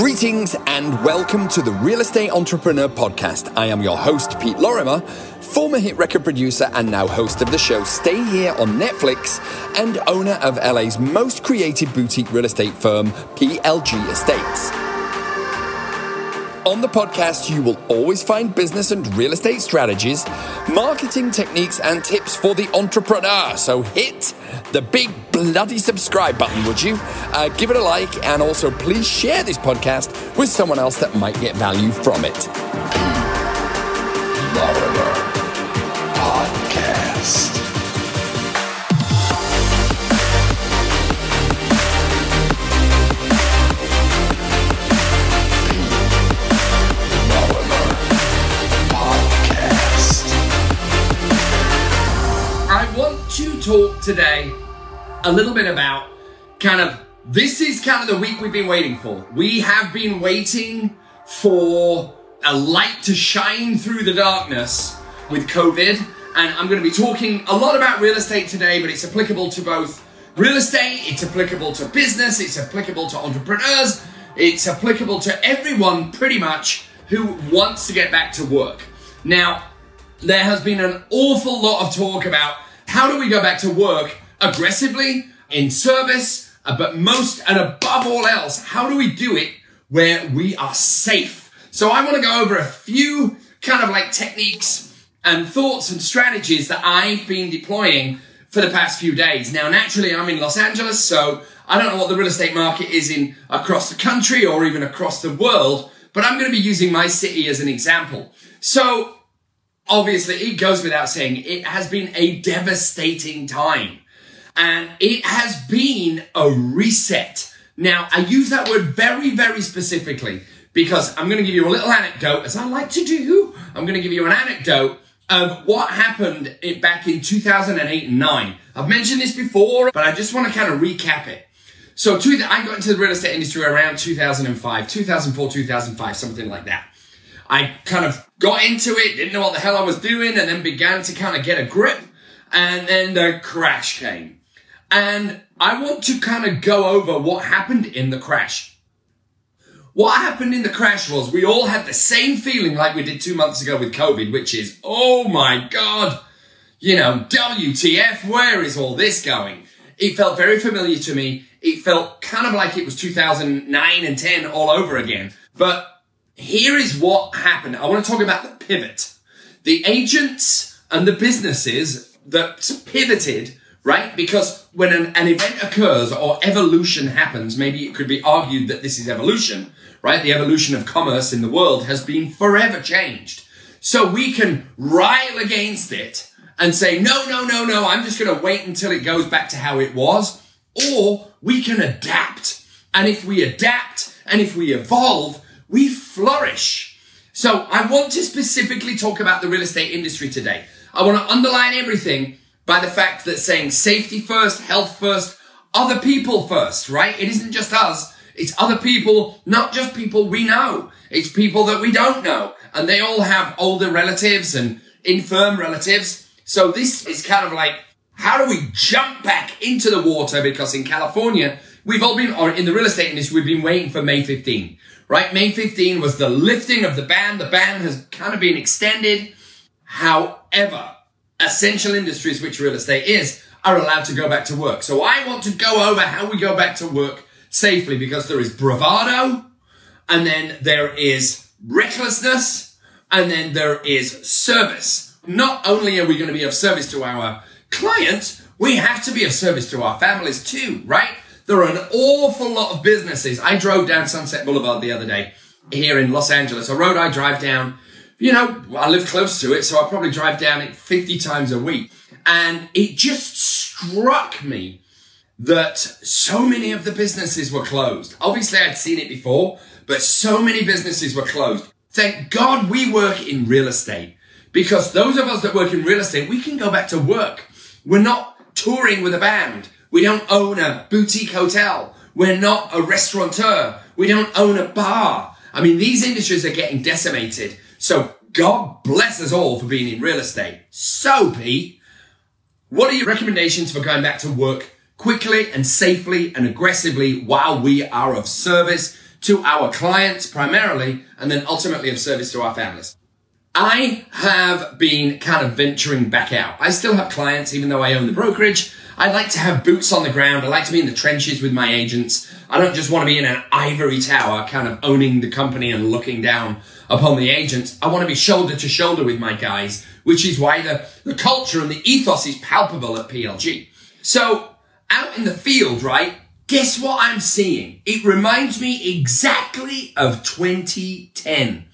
Greetings and welcome to the Real Estate Entrepreneur Podcast. I am your host, Pete Lorimer, former hit record producer and now host of the show Stay Here on Netflix and owner of LA's most creative boutique real estate firm, PLG Estates. On the podcast, you will always find business and real estate strategies, marketing techniques, and tips for the entrepreneur. So hit the big bloody subscribe button, would you? Uh, give it a like, and also please share this podcast with someone else that might get value from it. Today a little bit about kind of this is kind of the week we've been waiting for. We have been waiting for a light to shine through the darkness with COVID. And I'm going to be talking a lot about real estate today, but it's applicable to both real estate, it's applicable to business, it's applicable to entrepreneurs, it's applicable to everyone pretty much who wants to get back to work. Now, there has been an awful lot of talk about how do we go back to work aggressively in service, uh, but most and above all else, how do we do it where we are safe? So I want to go over a few kind of like techniques and thoughts and strategies that I've been deploying for the past few days. Now, naturally, I'm in Los Angeles, so I don't know what the real estate market is in across the country or even across the world, but I'm going to be using my city as an example. So obviously it goes without saying it has been a devastating time. And it has been a reset. Now i use that word very very specifically because i'm going to give you a little anecdote as i like to do. I'm going to give you an anecdote of what happened back in 2008 and 9 i've mentioned this before but i just want to kind of recap it. So i got into the real estate industry around 2005 2004 2005 something like that I kind of got into it, didn't know what the hell I was doing, and then began to kind of get a grip. And then the crash came. And I want to kind of go over what happened in the crash. What happened in the crash was we all had the same feeling like we did two months ago with COVID, which is, oh my God, you know, WTF, where is all this going? It felt very familiar to me. It felt kind of like it was 2009 and 10 all over again. But here is what happened. I want to talk about the pivot. The agents and the businesses that pivoted, right? Because when an, an, event occurs or evolution happens, maybe it could be argued that this is evolution, right? The evolution of commerce in the world has been forever changed. So we can rile against it and say, no, no, no, no, I'm just going to wait until it goes back to how it was. Or we can adapt. And if we adapt and if we evolve, we flourish. So I want to specifically talk about the real estate industry today. I want to underline everything by the fact that saying safety first, health first, other people first, right? It isn't just us. It's other people, not just people we know. It's people that we don't know. And they all have older relatives and infirm relatives. So this is kind of like, how do we jump back into the water? Because in California, we've all been, or in the real estate industry, we've been waiting for May 15 right? May 15 was the lifting of the ban. The ban has kind of been extended. However, essential industries, which real estate is, are allowed to go back to work. So I want to go over how we go back to work safely because there is bravado and then there is recklessness and then there is service. Not only are we going to be of service to our clients, we have to be of service to our families too, right? There are an awful lot of businesses. I drove down Sunset Boulevard the other day here in Los Angeles, a road I drive down. You know, I live close to it, so I probably drive down it 50 times a week. And it just struck me that so many of the businesses were closed. Obviously, I'd seen it before, but so many businesses were closed. Thank God we work in real estate because those of us that work in real estate, we can go back to work. We're not touring with a band. We don't own a boutique hotel. We're not a restaurateur. We don't own a bar. I mean, these industries are getting decimated. So God bless us all for being in real estate. So, Pete, what are your recommendations for going back to work quickly and safely and aggressively while we are of service to our clients primarily, and then ultimately of service to our families. I have been kind of venturing back out. I still have clients, even though I own the brokerage. I like to have boots on the ground. I like to be in the trenches with my agents. I don't just want to be in an ivory tower, kind of owning the company and looking down upon the agents. I want to be shoulder to shoulder with my guys, which is why the, the culture and the ethos is palpable at PLG. So out in the field, right? Guess what I'm seeing? It reminds me exactly of 2010.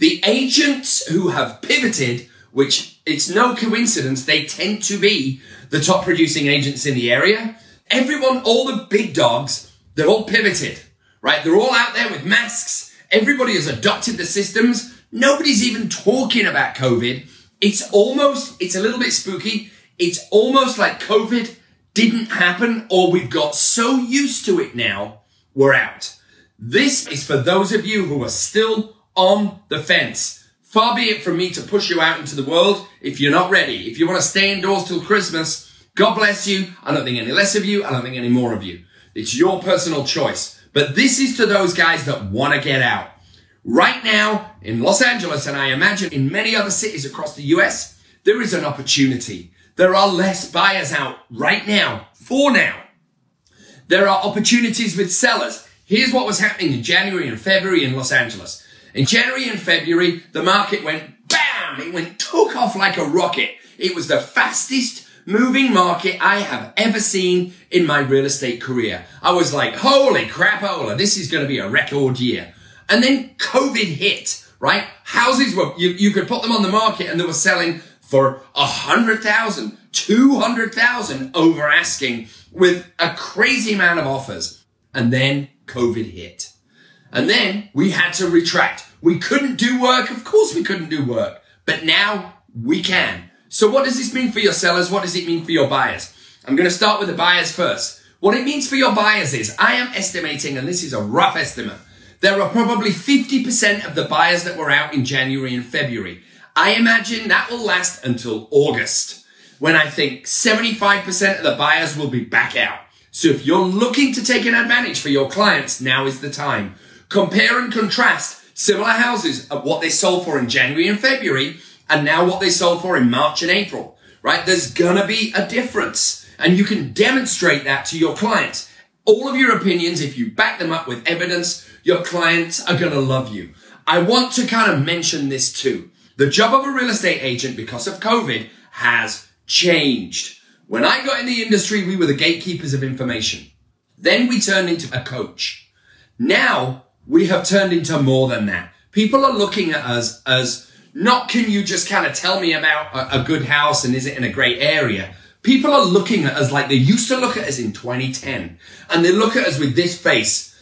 The agents who have pivoted, which it's no coincidence, they tend to be the top producing agents in the area. Everyone, all the big dogs, they're all pivoted, right? They're all out there with masks. Everybody has adopted the systems. Nobody's even talking about COVID. It's almost, it's a little bit spooky. It's almost like COVID didn't happen or we've got so used to it now, we're out. This is for those of you who are still on the fence. Far be it from me to push you out into the world if you're not ready. If you want to stay indoors till Christmas, God bless you. I don't think any less of you. I don't think any more of you. It's your personal choice. But this is to those guys that want to get out. Right now in Los Angeles, and I imagine in many other cities across the US, there is an opportunity. There are less buyers out right now, for now. There are opportunities with sellers. Here's what was happening in January and February in Los Angeles. In January and February, the market went bam! It went took off like a rocket. It was the fastest moving market I have ever seen in my real estate career. I was like, holy crap, crapola, this is going to be a record year. And then COVID hit, right? Houses were, you, you could put them on the market and they were selling for a hundred thousand, two hundred thousand over asking with a crazy amount of offers. And then COVID hit. And then we had to retract. We couldn't do work. Of course we couldn't do work, but now we can. So what does this mean for your sellers? What does it mean for your buyers? I'm going to start with the buyers first. What it means for your buyers is I am estimating, and this is a rough estimate, there are probably 50% of the buyers that were out in January and February. I imagine that will last until August, when I think 75% of the buyers will be back out. So if you're looking to take an advantage for your clients, now is the time. Compare and contrast similar houses of what they sold for in January and February and now what they sold for in March and April, right? There's gonna be a difference and you can demonstrate that to your clients. All of your opinions, if you back them up with evidence, your clients are gonna love you. I want to kind of mention this too. The job of a real estate agent because of COVID has changed. When I got in the industry, we were the gatekeepers of information. Then we turned into a coach. Now we have turned into more than that. People are looking at us as not can you just kind of tell me about a, a good house and is it in a great area? People are looking at us like they used to look at us in 2010 and they look at us with this face.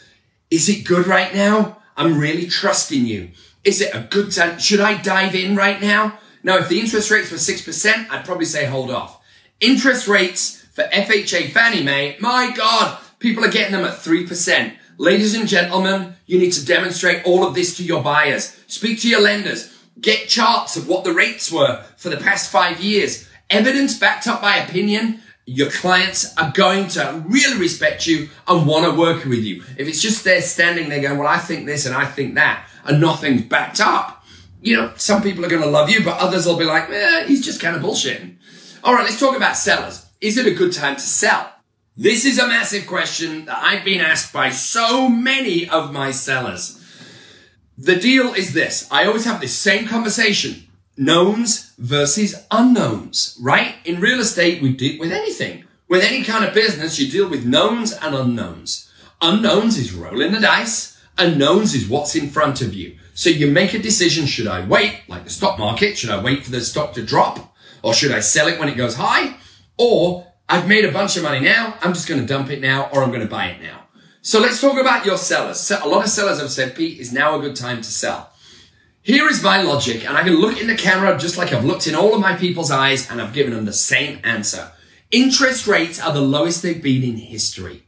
Is it good right now? I'm really trusting you. Is it a good time? Should I dive in right now? Now, if the interest rates were 6%, I'd probably say hold off. Interest rates for FHA Fannie Mae, my God, people are getting them at 3%. Ladies and gentlemen, you need to demonstrate all of this to your buyers. Speak to your lenders. Get charts of what the rates were for the past five years. Evidence backed up by opinion. Your clients are going to really respect you and want to work with you. If it's just there standing there going, well, I think this and I think that, and nothing's backed up, you know, some people are going to love you, but others will be like, eh, he's just kind of bullshitting. All right, let's talk about sellers. Is it a good time to sell? This is a massive question that I've been asked by so many of my sellers. The deal is this. I always have this same conversation. Knowns versus unknowns, right? In real estate, we deal with anything. With any kind of business, you deal with knowns and unknowns. Unknowns is rolling the dice Unknowns is what's in front of you. So you make a decision. Should I wait, like the stock market? Should I wait for the stock to drop? Or should I sell it when it goes high? Or I've made a bunch of money now. I'm just going to dump it now or I'm going to buy it now. So let's talk about your sellers. So a lot of sellers have said, Pete, is now a good time to sell. Here is my logic, and I can look in the camera just like I've looked in all of my people's eyes and I've given them the same answer. Interest rates are the lowest they've been in history.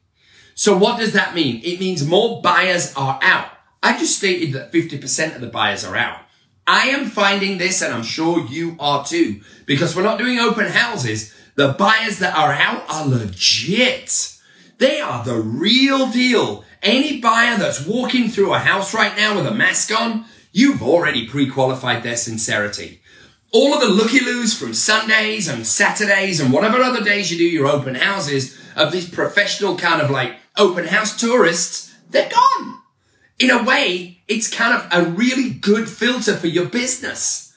So what does that mean? It means more buyers are out. I just stated that 50% of the buyers are out. I am finding this, and I'm sure you are too, because we're not doing open houses. The buyers that are out are legit. They are the real deal. any buyer that's walking through a house right now with a mask on, you've already pre-qualified their sincerity. All of the looky-loos from Sundays and Saturdays and whatever other days you do your open houses of these professional kind of like open house tourists, they're gone. In a way, it's kind of a really good filter for your business.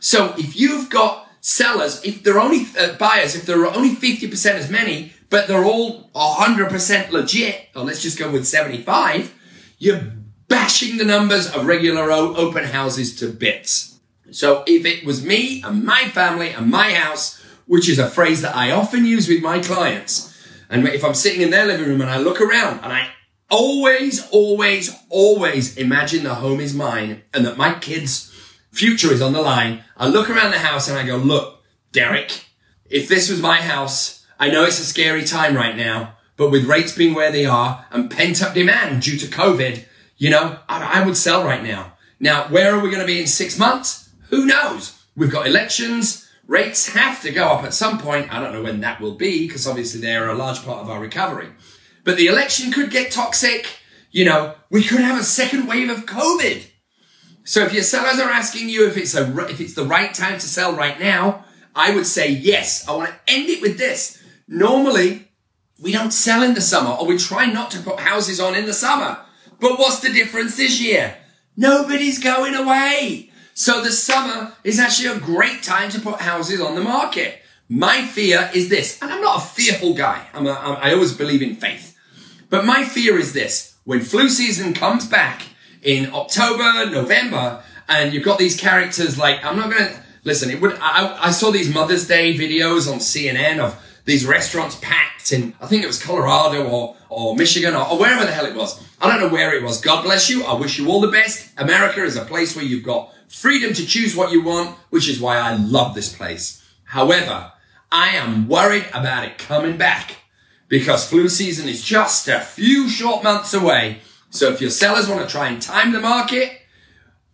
So if you've got sellers, if they're only uh, buyers, if there are only 50% as many, but they're all 100% legit, or let's just go with 75, you're bashing the numbers of regular open houses to bits. So if it was me and my family and my house, which is a phrase that I often use with my clients, and if I'm sitting in their living room and I look around and I always, always, always imagine the home is mine and that my kids' future is on the line, I look around the house and I go, look, Derek, if this was my house, I know it's a scary time right now, but with rates being where they are and pent up demand due to COVID, you know, I, I would sell right now. Now, where are we going to be in six months? Who knows? We've got elections. Rates have to go up at some point. I don't know when that will be because obviously they are a large part of our recovery. But the election could get toxic. You know, we could have a second wave of COVID. So if your sellers are asking you if it's a, if it's the right time to sell right now, I would say yes. I want to end it with this. Normally, we don't sell in the summer or we try not to put houses on in the summer. But what's the difference this year? Nobody's going away. So the summer is actually a great time to put houses on the market. My fear is this, and I'm not a fearful guy. I'm a, I always believe in faith. But my fear is this. When flu season comes back in October, November, and you've got these characters like, I'm not to, listen, it would, I, I saw these Mother's Day videos on CNN of these restaurants packed in, I think it was Colorado or, or Michigan or, or wherever the hell it was. I don't know where it was. God bless you. I wish you all the best. America is a place where you've got freedom to choose what you want, which is why I love this place. However, I am worried about it coming back because flu season is just a few short months away. So if your sellers want to try and time the market,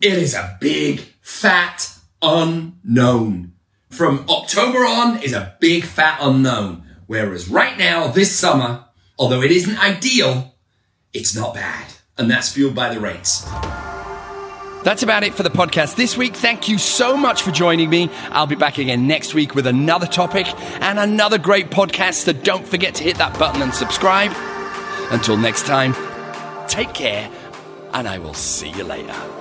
it is a big, fat unknown. From October on is a big, fat unknown. Whereas right now, this summer, although it isn't ideal, it's not bad. And that's fueled by the rates. That's about it for the podcast this week. Thank you so much for joining me. I'll be back again next week with another topic and another great podcast. So don't forget to hit that button and subscribe. Until next time, take care, and I will see you later.